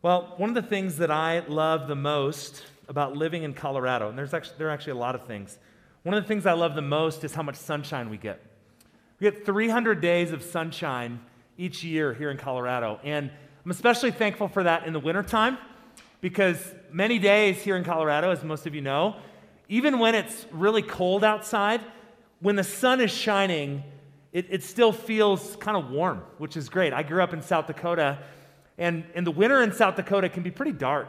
Well, one of the things that I love the most about living in Colorado, and there's actually, there are actually a lot of things. One of the things I love the most is how much sunshine we get. We get 300 days of sunshine each year here in Colorado. And I'm especially thankful for that in the wintertime because many days here in Colorado, as most of you know, even when it's really cold outside, when the sun is shining, it, it still feels kind of warm, which is great. I grew up in South Dakota, and, and the winter in South Dakota can be pretty dark.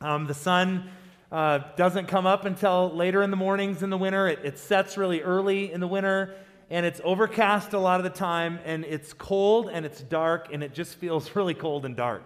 Um, the sun uh, doesn't come up until later in the mornings in the winter. It, it sets really early in the winter, and it's overcast a lot of the time, and it's cold and it's dark, and it just feels really cold and dark.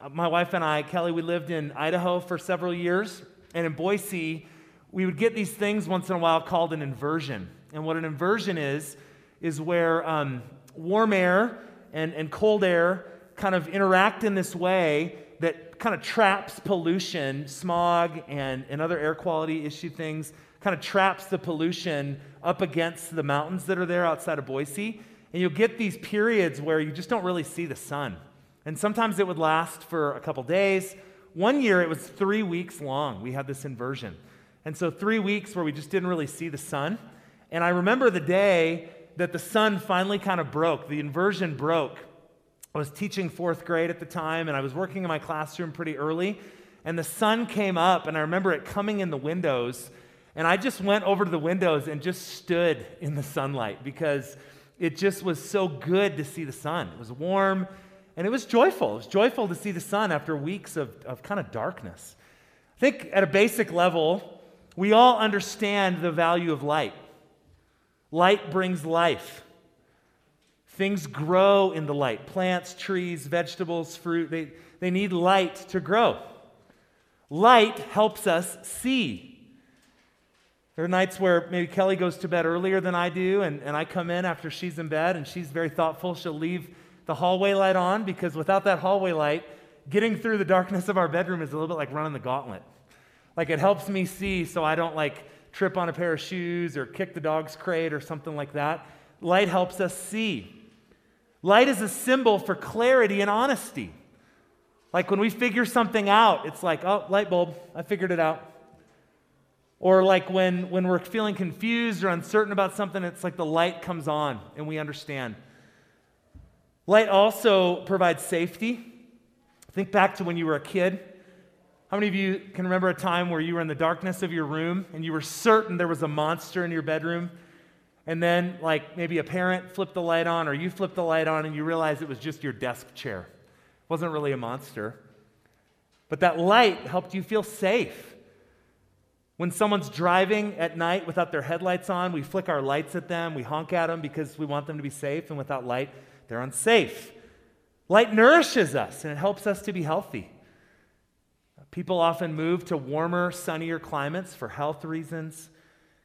Uh, my wife and I, Kelly, we lived in Idaho for several years, and in Boise, we would get these things once in a while called an inversion. And what an inversion is, is where um, warm air and, and cold air kind of interact in this way that kind of traps pollution, smog, and, and other air quality issue things, kind of traps the pollution up against the mountains that are there outside of Boise. And you'll get these periods where you just don't really see the sun. And sometimes it would last for a couple days. One year it was three weeks long. We had this inversion. And so, three weeks where we just didn't really see the sun. And I remember the day that the sun finally kind of broke, the inversion broke. I was teaching fourth grade at the time, and I was working in my classroom pretty early. And the sun came up, and I remember it coming in the windows. And I just went over to the windows and just stood in the sunlight because it just was so good to see the sun. It was warm and it was joyful. It was joyful to see the sun after weeks of, of kind of darkness. I think at a basic level, we all understand the value of light. Light brings life. Things grow in the light plants, trees, vegetables, fruit. They, they need light to grow. Light helps us see. There are nights where maybe Kelly goes to bed earlier than I do, and, and I come in after she's in bed, and she's very thoughtful. She'll leave the hallway light on because without that hallway light, getting through the darkness of our bedroom is a little bit like running the gauntlet. Like it helps me see so I don't like trip on a pair of shoes or kick the dog's crate or something like that. Light helps us see. Light is a symbol for clarity and honesty. Like when we figure something out, it's like, oh, light bulb, I figured it out. Or like when, when we're feeling confused or uncertain about something, it's like the light comes on and we understand. Light also provides safety. Think back to when you were a kid how many of you can remember a time where you were in the darkness of your room and you were certain there was a monster in your bedroom? And then, like, maybe a parent flipped the light on or you flipped the light on and you realized it was just your desk chair. It wasn't really a monster. But that light helped you feel safe. When someone's driving at night without their headlights on, we flick our lights at them, we honk at them because we want them to be safe, and without light, they're unsafe. Light nourishes us and it helps us to be healthy. People often move to warmer, sunnier climates for health reasons.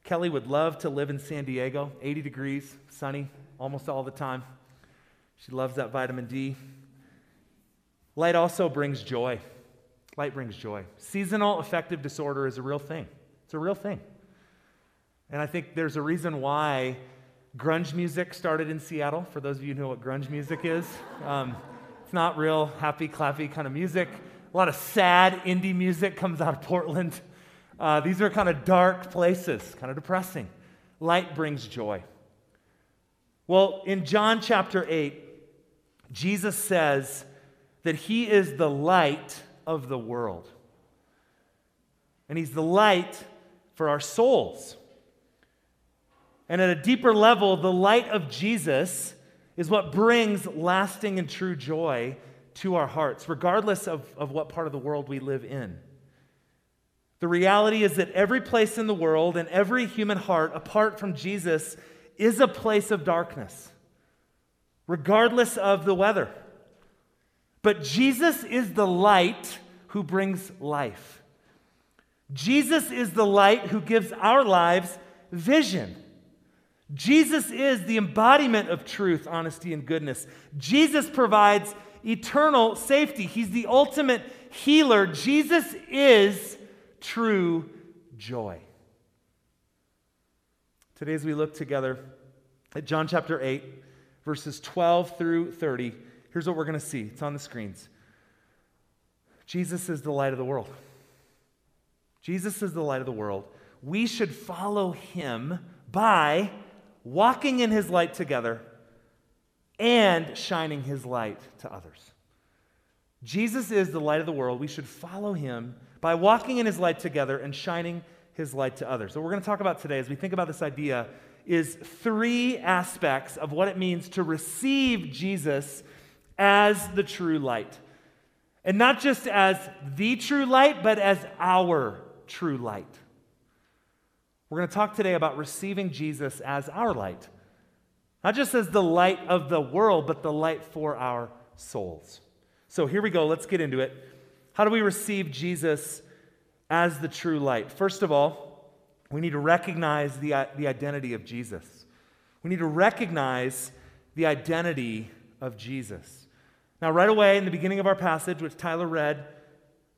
Kelly would love to live in San Diego, 80 degrees, sunny almost all the time. She loves that vitamin D. Light also brings joy. Light brings joy. Seasonal affective disorder is a real thing. It's a real thing. And I think there's a reason why grunge music started in Seattle, for those of you who know what grunge music is. Um, it's not real happy, clappy kind of music. A lot of sad indie music comes out of Portland. Uh, these are kind of dark places, kind of depressing. Light brings joy. Well, in John chapter 8, Jesus says that he is the light of the world. And he's the light for our souls. And at a deeper level, the light of Jesus is what brings lasting and true joy to our hearts, regardless of, of what part of the world we live in. The reality is that every place in the world and every human heart, apart from Jesus, is a place of darkness, regardless of the weather. But Jesus is the light who brings life. Jesus is the light who gives our lives vision. Jesus is the embodiment of truth, honesty, and goodness. Jesus provides eternal safety. He's the ultimate healer. Jesus is true joy. Today, as we look together at John chapter 8, verses 12 through 30, here's what we're going to see. It's on the screens. Jesus is the light of the world. Jesus is the light of the world. We should follow him by walking in his light together and shining his light to others. Jesus is the light of the world. We should follow him by walking in his light together and shining his light to others. So, we're going to talk about today as we think about this idea is three aspects of what it means to receive Jesus as the true light. And not just as the true light, but as our true light. We're going to talk today about receiving Jesus as our light. Not just as the light of the world, but the light for our souls. So here we go. Let's get into it. How do we receive Jesus as the true light? First of all, we need to recognize the, uh, the identity of Jesus. We need to recognize the identity of Jesus. Now, right away in the beginning of our passage, which Tyler read,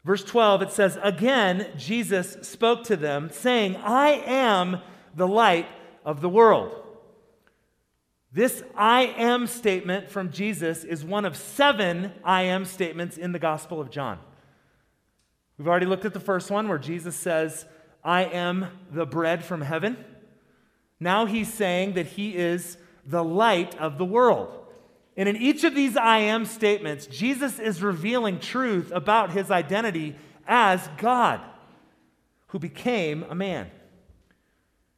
verse 12, it says, Again, Jesus spoke to them, saying, I am the light of the world. This I am statement from Jesus is one of seven I am statements in the Gospel of John. We've already looked at the first one where Jesus says, I am the bread from heaven. Now he's saying that he is the light of the world. And in each of these I am statements, Jesus is revealing truth about his identity as God who became a man.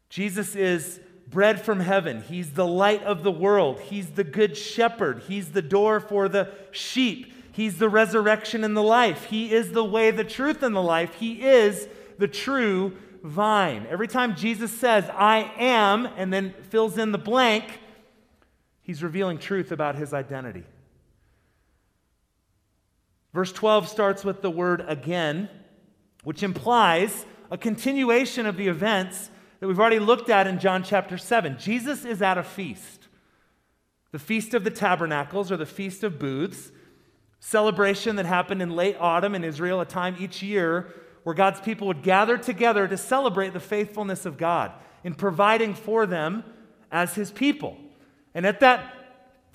Jesus is bread from heaven. He's the light of the world. He's the good shepherd. He's the door for the sheep. He's the resurrection and the life. He is the way, the truth, and the life. He is the true vine. Every time Jesus says, I am, and then fills in the blank, he's revealing truth about his identity. Verse 12 starts with the word again, which implies a continuation of the events that we've already looked at in John chapter 7. Jesus is at a feast. The Feast of the Tabernacles, or the Feast of Booths, celebration that happened in late autumn in Israel, a time each year where God's people would gather together to celebrate the faithfulness of God in providing for them as his people. And at that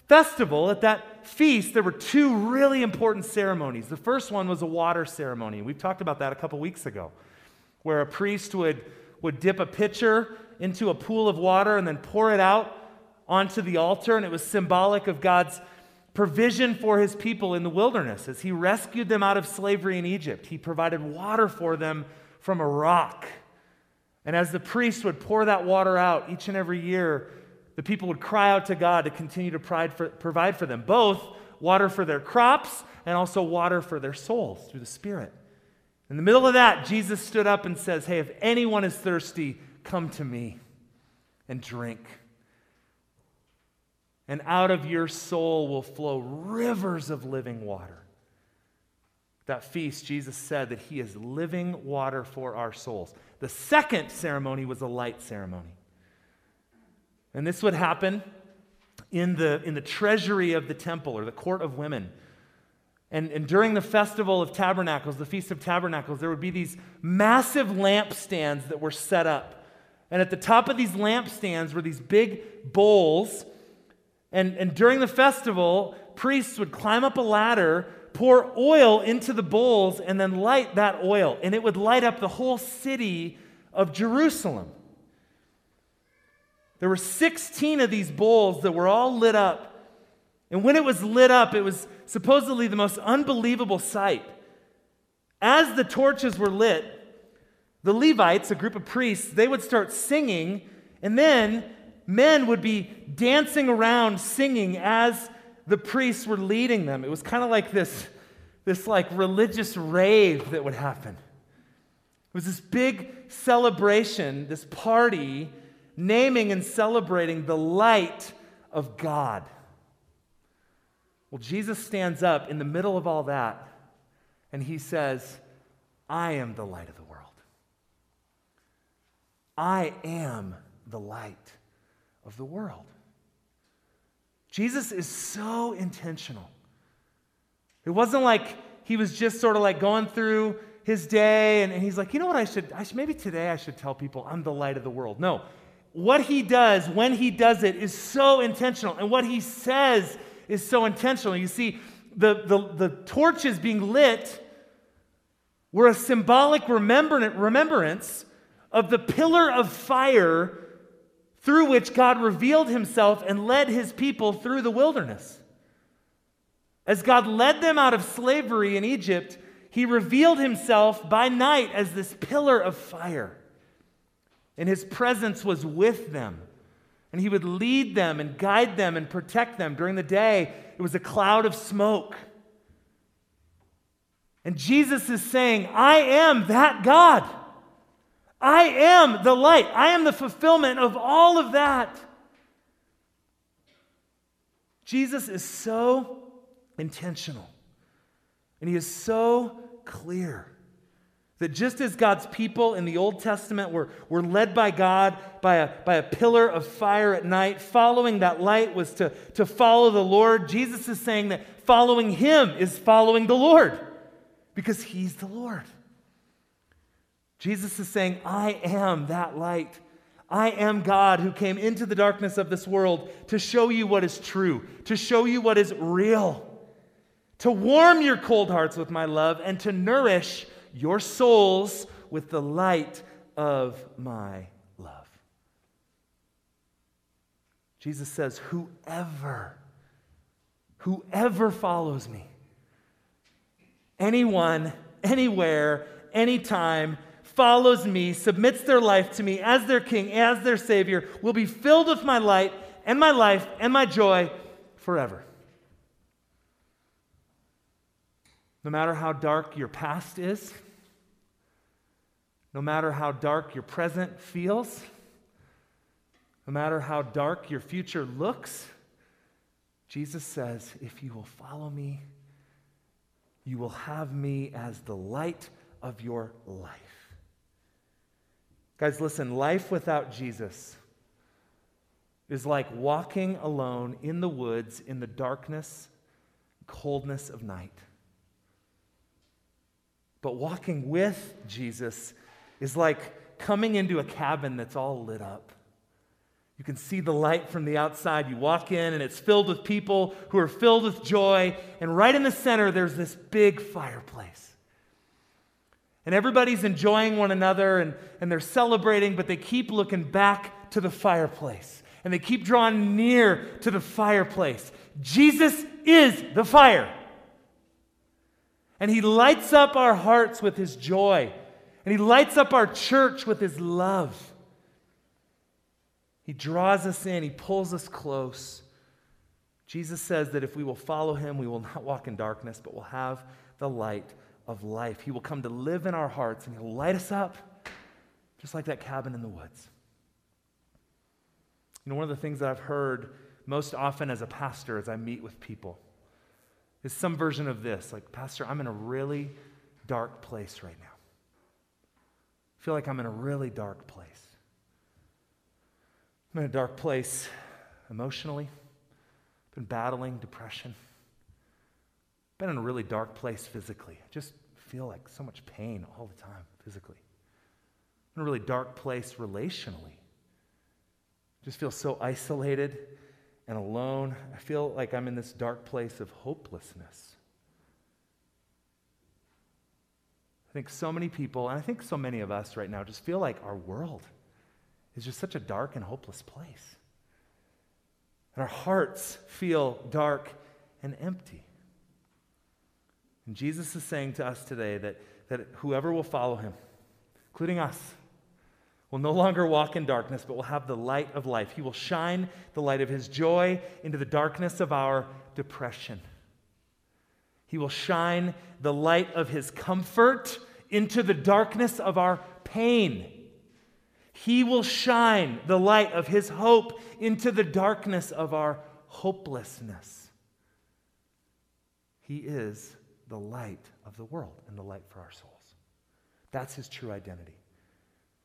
festival, at that feast, there were two really important ceremonies. The first one was a water ceremony. We've talked about that a couple weeks ago, where a priest would would dip a pitcher into a pool of water and then pour it out onto the altar. And it was symbolic of God's provision for his people in the wilderness. As he rescued them out of slavery in Egypt, he provided water for them from a rock. And as the priest would pour that water out each and every year, the people would cry out to God to continue to provide for them, both water for their crops and also water for their souls through the Spirit. In the middle of that, Jesus stood up and says, Hey, if anyone is thirsty, come to me and drink. And out of your soul will flow rivers of living water. That feast, Jesus said that He is living water for our souls. The second ceremony was a light ceremony. And this would happen in the, in the treasury of the temple or the court of women. And, and during the Festival of Tabernacles, the Feast of Tabernacles, there would be these massive lampstands that were set up. And at the top of these lampstands were these big bowls. And, and during the festival, priests would climb up a ladder, pour oil into the bowls, and then light that oil. And it would light up the whole city of Jerusalem. There were 16 of these bowls that were all lit up. And when it was lit up, it was supposedly the most unbelievable sight. As the torches were lit, the Levites, a group of priests, they would start singing, and then men would be dancing around singing as the priests were leading them. It was kind of like this, this like religious rave that would happen. It was this big celebration, this party, naming and celebrating the light of God. Well, Jesus stands up in the middle of all that and he says, I am the light of the world. I am the light of the world. Jesus is so intentional. It wasn't like he was just sort of like going through his day and, and he's like, you know what, I should, I should, maybe today I should tell people I'm the light of the world. No. What he does when he does it is so intentional. And what he says is so intentional. You see, the, the, the torches being lit were a symbolic remembrance of the pillar of fire through which God revealed himself and led his people through the wilderness. As God led them out of slavery in Egypt, he revealed himself by night as this pillar of fire. And his presence was with them. And he would lead them and guide them and protect them. During the day, it was a cloud of smoke. And Jesus is saying, I am that God. I am the light. I am the fulfillment of all of that. Jesus is so intentional and he is so clear that just as God's people in the Old Testament were, were led by God by a, by a pillar of fire at night, following that light was to, to follow the Lord, Jesus is saying that following him is following the Lord because he's the Lord. Jesus is saying, I am that light. I am God who came into the darkness of this world to show you what is true, to show you what is real, to warm your cold hearts with my love, and to nourish your souls with the light of my love. Jesus says, Whoever, whoever follows me, anyone, anywhere, anytime, follows me, submits their life to me as their king, as their savior, will be filled with my light and my life and my joy forever. No matter how dark your past is, no matter how dark your present feels, no matter how dark your future looks, Jesus says, if you will follow me, you will have me as the light of your life. Guys, listen, life without Jesus is like walking alone in the woods in the darkness, coldness of night. But walking with Jesus is like coming into a cabin that's all lit up. You can see the light from the outside. You walk in, and it's filled with people who are filled with joy. And right in the center, there's this big fireplace. And everybody's enjoying one another and, and they're celebrating, but they keep looking back to the fireplace. And they keep drawing near to the fireplace. Jesus is the fire. And he lights up our hearts with his joy. And he lights up our church with his love. He draws us in, He pulls us close. Jesus says that if we will follow Him, we will not walk in darkness, but will have the light of life. He will come to live in our hearts and He'll light us up just like that cabin in the woods. You know, one of the things that I've heard most often as a pastor as I meet with people is some version of this like, Pastor, I'm in a really dark place right now. I feel like I'm in a really dark place. I'm in a dark place emotionally, I've been battling depression, been in a really dark place physically. I just feel like so much pain all the time physically. In a really dark place relationally. Just feel so isolated and alone. I feel like I'm in this dark place of hopelessness. I think so many people, and I think so many of us right now, just feel like our world is just such a dark and hopeless place. And our hearts feel dark and empty. And Jesus is saying to us today that, that whoever will follow him, including us, will no longer walk in darkness, but will have the light of life. He will shine the light of his joy into the darkness of our depression. He will shine the light of his comfort into the darkness of our pain. He will shine the light of His hope into the darkness of our hopelessness. He is the light of the world and the light for our souls. That's His true identity.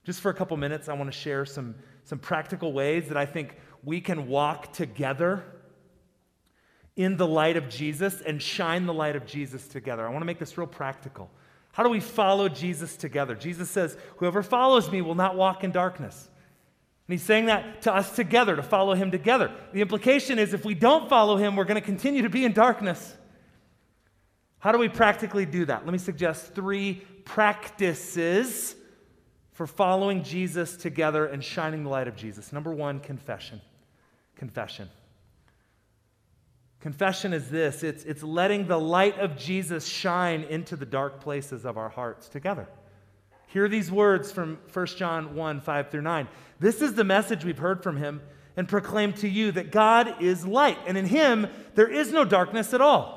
Just for a couple minutes, I want to share some, some practical ways that I think we can walk together in the light of Jesus and shine the light of Jesus together. I want to make this real practical. How do we follow Jesus together? Jesus says, Whoever follows me will not walk in darkness. And he's saying that to us together, to follow him together. The implication is if we don't follow him, we're going to continue to be in darkness. How do we practically do that? Let me suggest three practices for following Jesus together and shining the light of Jesus. Number one, confession. Confession. Confession is this it's, it's letting the light of Jesus shine into the dark places of our hearts together. Hear these words from 1 John 1 5 through 9. This is the message we've heard from him and proclaimed to you that God is light, and in him there is no darkness at all.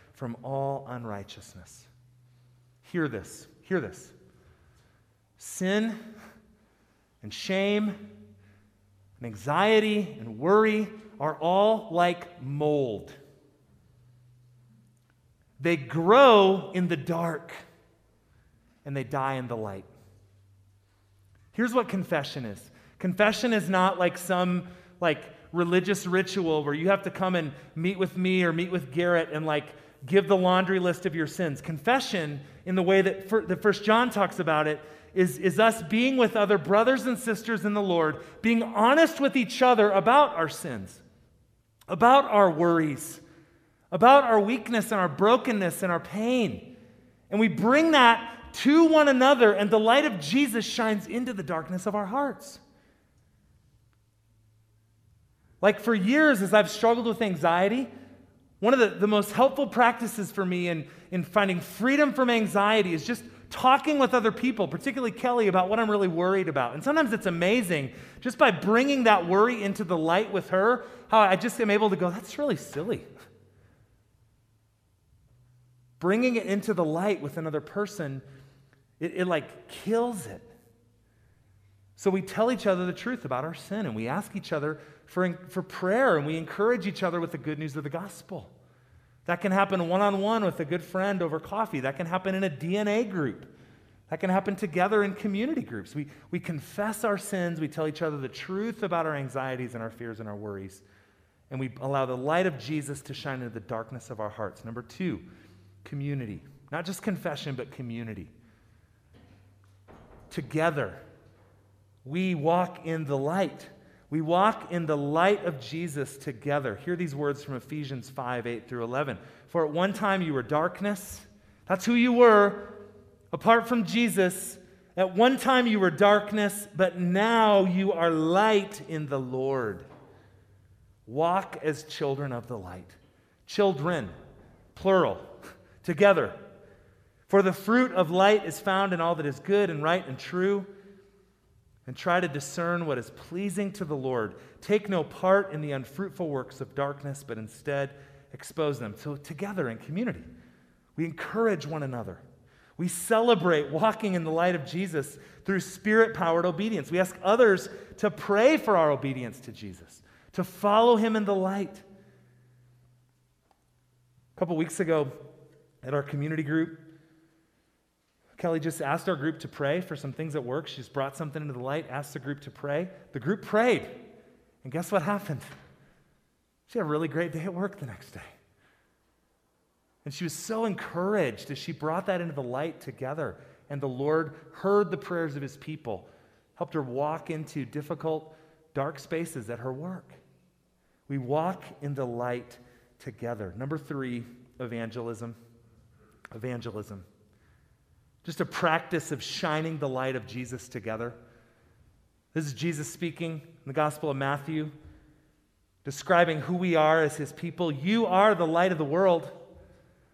from all unrighteousness. Hear this. Hear this. Sin and shame and anxiety and worry are all like mold. They grow in the dark and they die in the light. Here's what confession is confession is not like some like religious ritual where you have to come and meet with me or meet with Garrett and like give the laundry list of your sins. Confession, in the way that, for, that First John talks about it, is, is us being with other brothers and sisters in the Lord, being honest with each other about our sins, about our worries, about our weakness and our brokenness and our pain. And we bring that to one another, and the light of Jesus shines into the darkness of our hearts. Like for years, as I've struggled with anxiety, one of the, the most helpful practices for me in, in finding freedom from anxiety is just talking with other people, particularly Kelly, about what I'm really worried about. And sometimes it's amazing just by bringing that worry into the light with her, how I just am able to go, that's really silly. Bringing it into the light with another person, it, it like kills it. So we tell each other the truth about our sin and we ask each other for, for prayer and we encourage each other with the good news of the gospel. That can happen one on one with a good friend over coffee. That can happen in a DNA group. That can happen together in community groups. We, we confess our sins, we tell each other the truth about our anxieties and our fears and our worries, and we allow the light of Jesus to shine into the darkness of our hearts. Number two, community. Not just confession, but community. Together, we walk in the light. We walk in the light of Jesus together. Hear these words from Ephesians 5 8 through 11. For at one time you were darkness. That's who you were. Apart from Jesus, at one time you were darkness, but now you are light in the Lord. Walk as children of the light. Children, plural, together. For the fruit of light is found in all that is good and right and true and try to discern what is pleasing to the Lord. Take no part in the unfruitful works of darkness, but instead expose them. So, together in community, we encourage one another. We celebrate walking in the light of Jesus through spirit powered obedience. We ask others to pray for our obedience to Jesus, to follow him in the light. A couple weeks ago at our community group, Kelly just asked our group to pray for some things at work. She's brought something into the light, asked the group to pray. The group prayed. And guess what happened? She had a really great day at work the next day. And she was so encouraged as she brought that into the light together. And the Lord heard the prayers of his people, helped her walk into difficult, dark spaces at her work. We walk in the light together. Number three, evangelism. Evangelism. Just a practice of shining the light of Jesus together. This is Jesus speaking in the Gospel of Matthew, describing who we are as his people. You are the light of the world.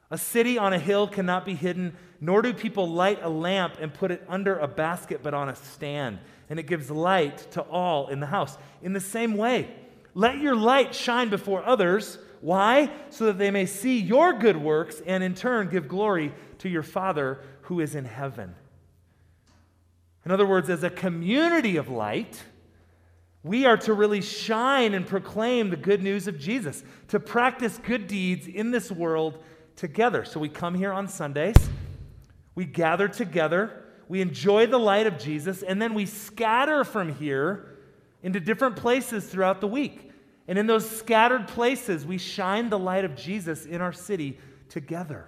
A city on a hill cannot be hidden, nor do people light a lamp and put it under a basket, but on a stand, and it gives light to all in the house. In the same way, let your light shine before others. Why? So that they may see your good works and in turn give glory to your Father who is in heaven. In other words, as a community of light, we are to really shine and proclaim the good news of Jesus, to practice good deeds in this world together. So we come here on Sundays, we gather together, we enjoy the light of Jesus, and then we scatter from here into different places throughout the week. And in those scattered places, we shine the light of Jesus in our city together.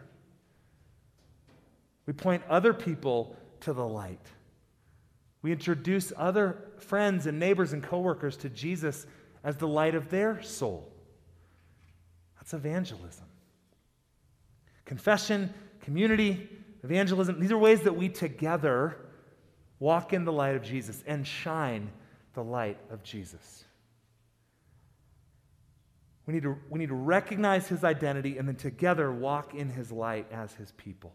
We point other people to the light. We introduce other friends and neighbors and coworkers to Jesus as the light of their soul. That's evangelism. Confession, community, evangelism, these are ways that we together walk in the light of Jesus and shine the light of Jesus. We need, to, we need to recognize his identity and then together walk in his light as his people.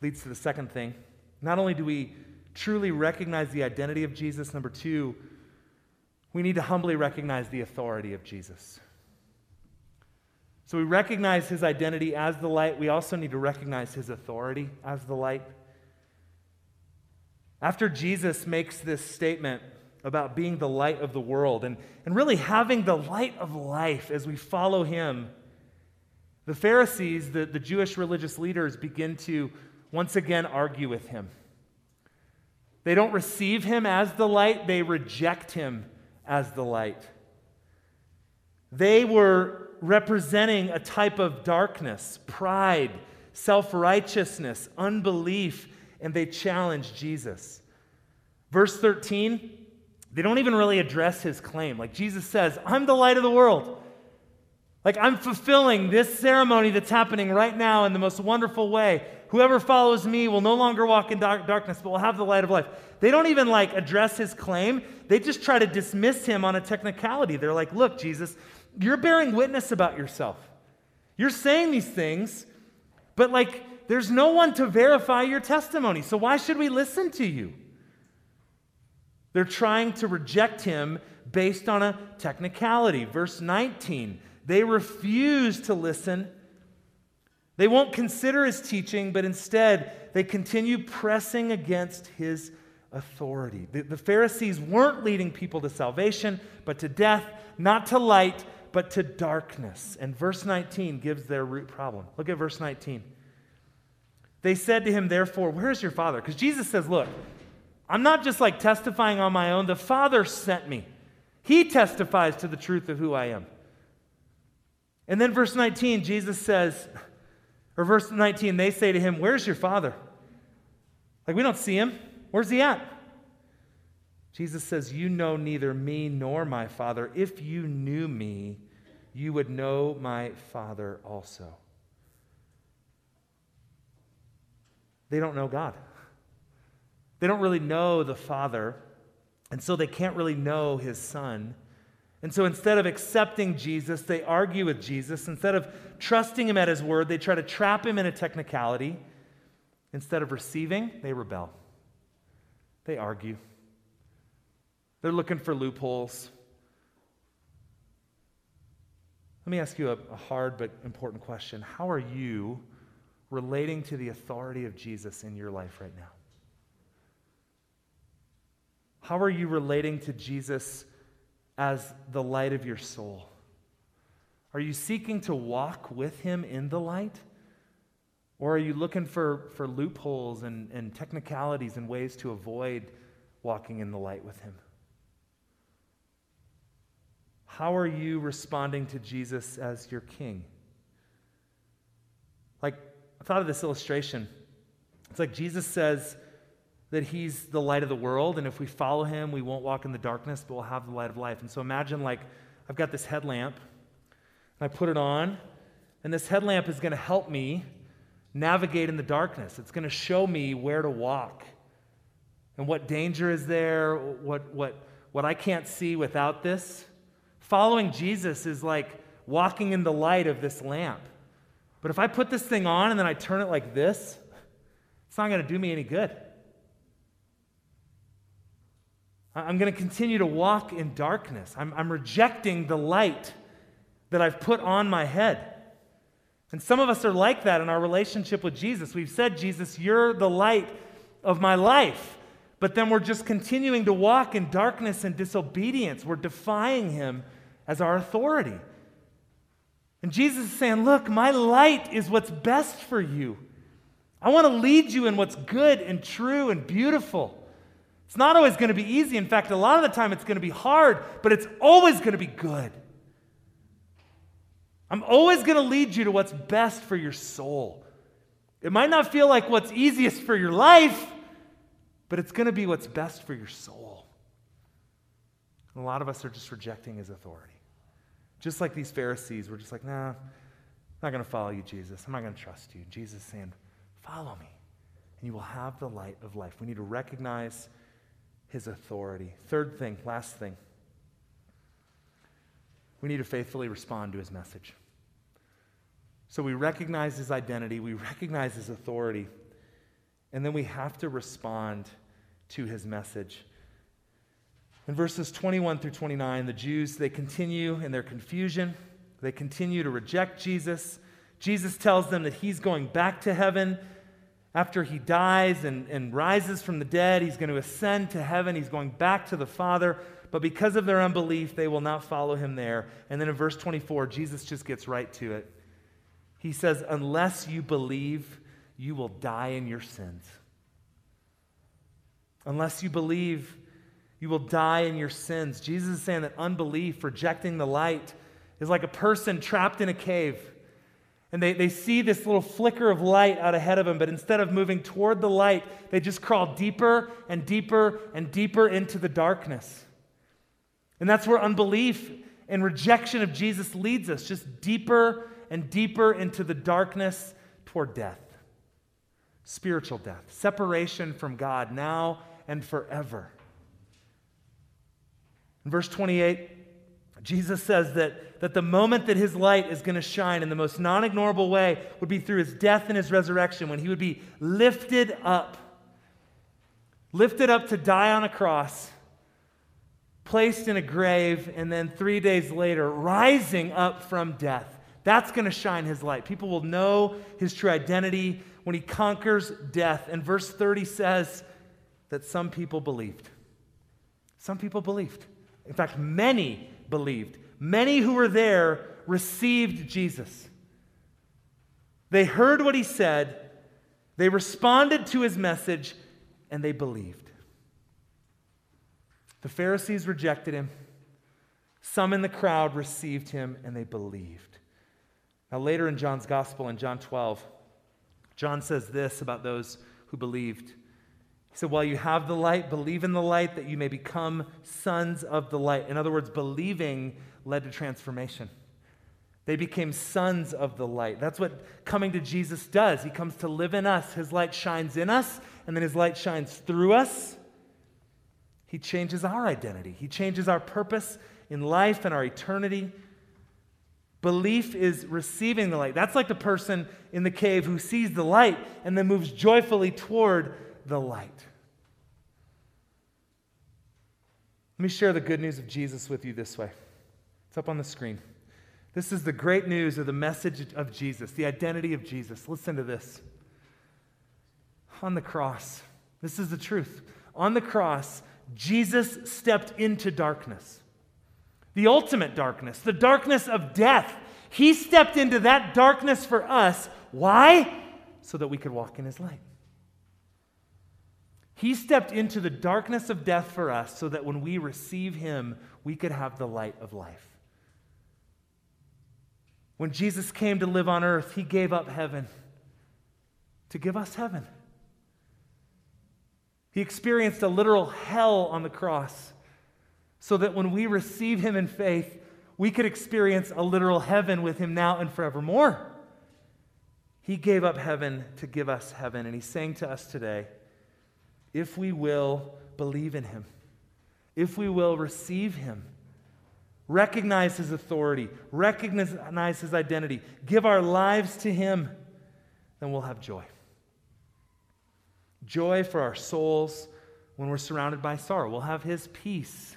Leads to the second thing. Not only do we truly recognize the identity of Jesus, number two, we need to humbly recognize the authority of Jesus. So we recognize his identity as the light. We also need to recognize his authority as the light. After Jesus makes this statement about being the light of the world and, and really having the light of life as we follow him, the Pharisees, the, the Jewish religious leaders, begin to once again argue with him. They don't receive him as the light, they reject him as the light. They were representing a type of darkness, pride, self righteousness, unbelief, and they challenge Jesus. Verse 13, they don't even really address his claim. Like Jesus says, I'm the light of the world. Like I'm fulfilling this ceremony that's happening right now in the most wonderful way. Whoever follows me will no longer walk in dark, darkness, but will have the light of life. They don't even like address his claim. They just try to dismiss him on a technicality. They're like, look, Jesus, you're bearing witness about yourself. You're saying these things, but like, there's no one to verify your testimony. So why should we listen to you? They're trying to reject him based on a technicality. Verse 19, they refuse to listen. They won't consider his teaching, but instead they continue pressing against his authority. The, the Pharisees weren't leading people to salvation, but to death, not to light, but to darkness. And verse 19 gives their root problem. Look at verse 19. They said to him, therefore, Where's your father? Because Jesus says, Look, I'm not just like testifying on my own. The Father sent me. He testifies to the truth of who I am. And then verse 19, Jesus says, or verse 19, they say to him, Where's your father? Like, we don't see him. Where's he at? Jesus says, You know neither me nor my Father. If you knew me, you would know my Father also. They don't know God. They don't really know the Father, and so they can't really know his Son. And so instead of accepting Jesus, they argue with Jesus. Instead of trusting him at his word, they try to trap him in a technicality. Instead of receiving, they rebel. They argue. They're looking for loopholes. Let me ask you a, a, hard but important question. How are you relating to the authority of Jesus in your life right now? How are you relating to Jesus as the light of your soul? Are you seeking to walk with him in the light? Or are you looking for, for loopholes and, and technicalities and ways to avoid walking in the light with him? How are you responding to Jesus as your king? Like, I thought of this illustration. It's like Jesus says that he's the light of the world, and if we follow him, we won't walk in the darkness, but we'll have the light of life. And so imagine, like, I've got this headlamp, and I put it on, and this headlamp is going to help me navigate in the darkness. It's going to show me where to walk and what danger is there, what, what, what I can't see without this. Following Jesus is like walking in the light of this lamp. But if I put this thing on and then I turn it like this, it's not going to do me any good. I'm going to continue to walk in darkness. I'm, I'm rejecting the light that I've put on my head. And some of us are like that in our relationship with Jesus. We've said, Jesus, you're the light of my life. But then we're just continuing to walk in darkness and disobedience. We're defying him as our authority. And Jesus is saying, Look, my light is what's best for you. I want to lead you in what's good and true and beautiful. It's not always going to be easy. In fact, a lot of the time it's going to be hard, but it's always going to be good. I'm always going to lead you to what's best for your soul. It might not feel like what's easiest for your life, but it's going to be what's best for your soul. And a lot of us are just rejecting his authority. Just like these Pharisees, we're just like, nah, I'm not going to follow you, Jesus. I'm not going to trust you. Jesus is saying, follow me, and you will have the light of life. We need to recognize his authority. Third thing, last thing, we need to faithfully respond to his message. So we recognize his identity, we recognize his authority, and then we have to respond to his message. In verses 21 through 29, the Jews, they continue in their confusion. They continue to reject Jesus. Jesus tells them that he's going back to heaven after he dies and, and rises from the dead. He's going to ascend to heaven. He's going back to the Father. But because of their unbelief, they will not follow him there. And then in verse 24, Jesus just gets right to it. He says, Unless you believe, you will die in your sins. Unless you believe, you will die in your sins. Jesus is saying that unbelief, rejecting the light, is like a person trapped in a cave. And they, they see this little flicker of light out ahead of them, but instead of moving toward the light, they just crawl deeper and deeper and deeper into the darkness. And that's where unbelief and rejection of Jesus leads us, just deeper and deeper into the darkness toward death spiritual death, separation from God now and forever. In verse 28, Jesus says that, that the moment that his light is going to shine in the most non ignorable way would be through his death and his resurrection, when he would be lifted up, lifted up to die on a cross, placed in a grave, and then three days later, rising up from death. That's going to shine his light. People will know his true identity when he conquers death. And verse 30 says that some people believed. Some people believed. In fact, many believed. Many who were there received Jesus. They heard what he said, they responded to his message, and they believed. The Pharisees rejected him. Some in the crowd received him and they believed. Now, later in John's gospel, in John 12, John says this about those who believed. Said, While you have the light, believe in the light that you may become sons of the light. In other words, believing led to transformation. They became sons of the light. That's what coming to Jesus does. He comes to live in us. His light shines in us, and then his light shines through us. He changes our identity, he changes our purpose in life and our eternity. Belief is receiving the light. That's like the person in the cave who sees the light and then moves joyfully toward the light. Let me share the good news of Jesus with you this way. It's up on the screen. This is the great news of the message of Jesus, the identity of Jesus. Listen to this. On the cross, this is the truth. On the cross, Jesus stepped into darkness, the ultimate darkness, the darkness of death. He stepped into that darkness for us. Why? So that we could walk in his light. He stepped into the darkness of death for us so that when we receive Him, we could have the light of life. When Jesus came to live on earth, He gave up heaven to give us heaven. He experienced a literal hell on the cross so that when we receive Him in faith, we could experience a literal heaven with Him now and forevermore. He gave up heaven to give us heaven, and He's saying to us today, if we will believe in him, if we will receive him, recognize his authority, recognize his identity, give our lives to him, then we'll have joy. Joy for our souls when we're surrounded by sorrow. We'll have his peace.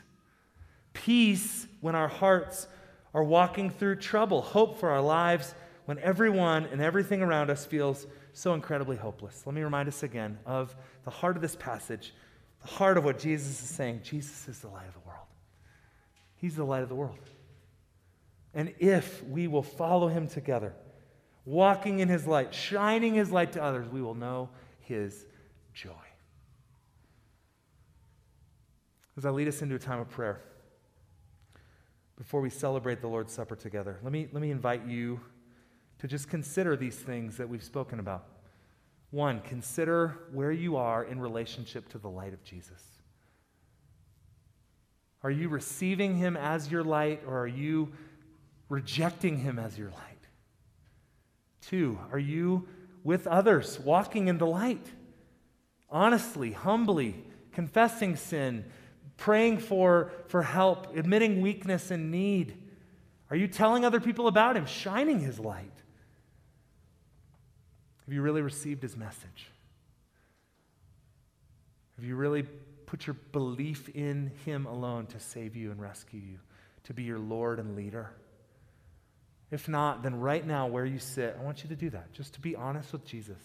Peace when our hearts are walking through trouble. Hope for our lives when everyone and everything around us feels so incredibly hopeless. Let me remind us again of the heart of this passage, the heart of what Jesus is saying. Jesus is the light of the world. He's the light of the world. And if we will follow him together, walking in his light, shining his light to others, we will know his joy. As I lead us into a time of prayer, before we celebrate the Lord's Supper together, let me, let me invite you to just consider these things that we've spoken about. One, consider where you are in relationship to the light of Jesus. Are you receiving him as your light or are you rejecting him as your light? Two, are you with others walking in the light? Honestly, humbly, confessing sin, praying for, for help, admitting weakness and need. Are you telling other people about him, shining his light? Have you really received his message? Have you really put your belief in him alone to save you and rescue you, to be your Lord and leader? If not, then right now, where you sit, I want you to do that, just to be honest with Jesus.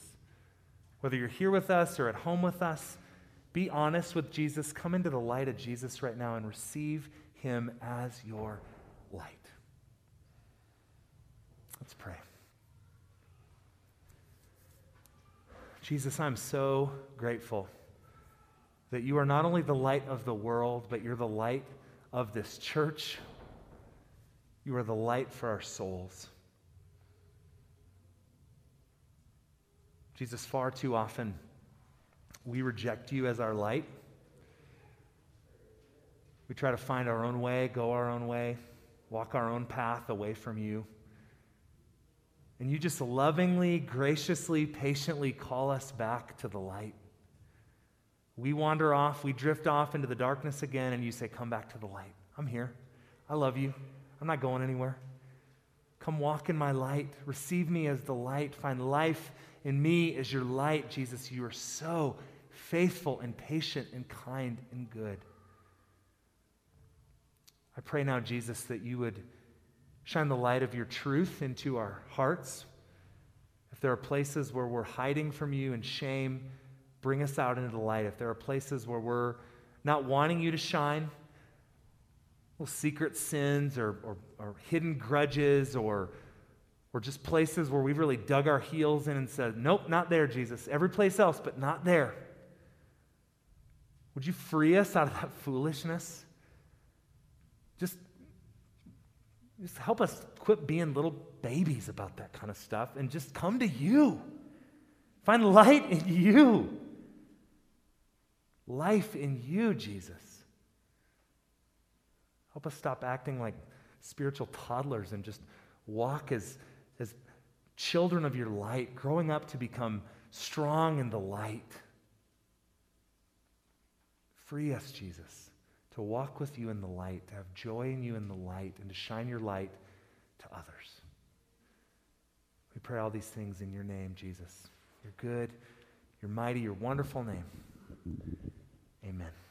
Whether you're here with us or at home with us, be honest with Jesus. Come into the light of Jesus right now and receive him as your light. Let's pray. Jesus, I'm so grateful that you are not only the light of the world, but you're the light of this church. You are the light for our souls. Jesus, far too often we reject you as our light. We try to find our own way, go our own way, walk our own path away from you. And you just lovingly, graciously, patiently call us back to the light. We wander off, we drift off into the darkness again, and you say, Come back to the light. I'm here. I love you. I'm not going anywhere. Come walk in my light. Receive me as the light. Find life in me as your light, Jesus. You are so faithful and patient and kind and good. I pray now, Jesus, that you would Shine the light of your truth into our hearts. If there are places where we're hiding from you in shame, bring us out into the light. If there are places where we're not wanting you to shine, little secret sins or, or, or hidden grudges or, or just places where we've really dug our heels in and said, Nope, not there, Jesus. Every place else, but not there. Would you free us out of that foolishness? Just just help us quit being little babies about that kind of stuff and just come to you. Find light in you. Life in you, Jesus. Help us stop acting like spiritual toddlers and just walk as, as children of your light, growing up to become strong in the light. Free us, Jesus to walk with you in the light, to have joy in you in the light, and to shine your light to others. We pray all these things in your name, Jesus. You're good, you're mighty, your wonderful name. Amen.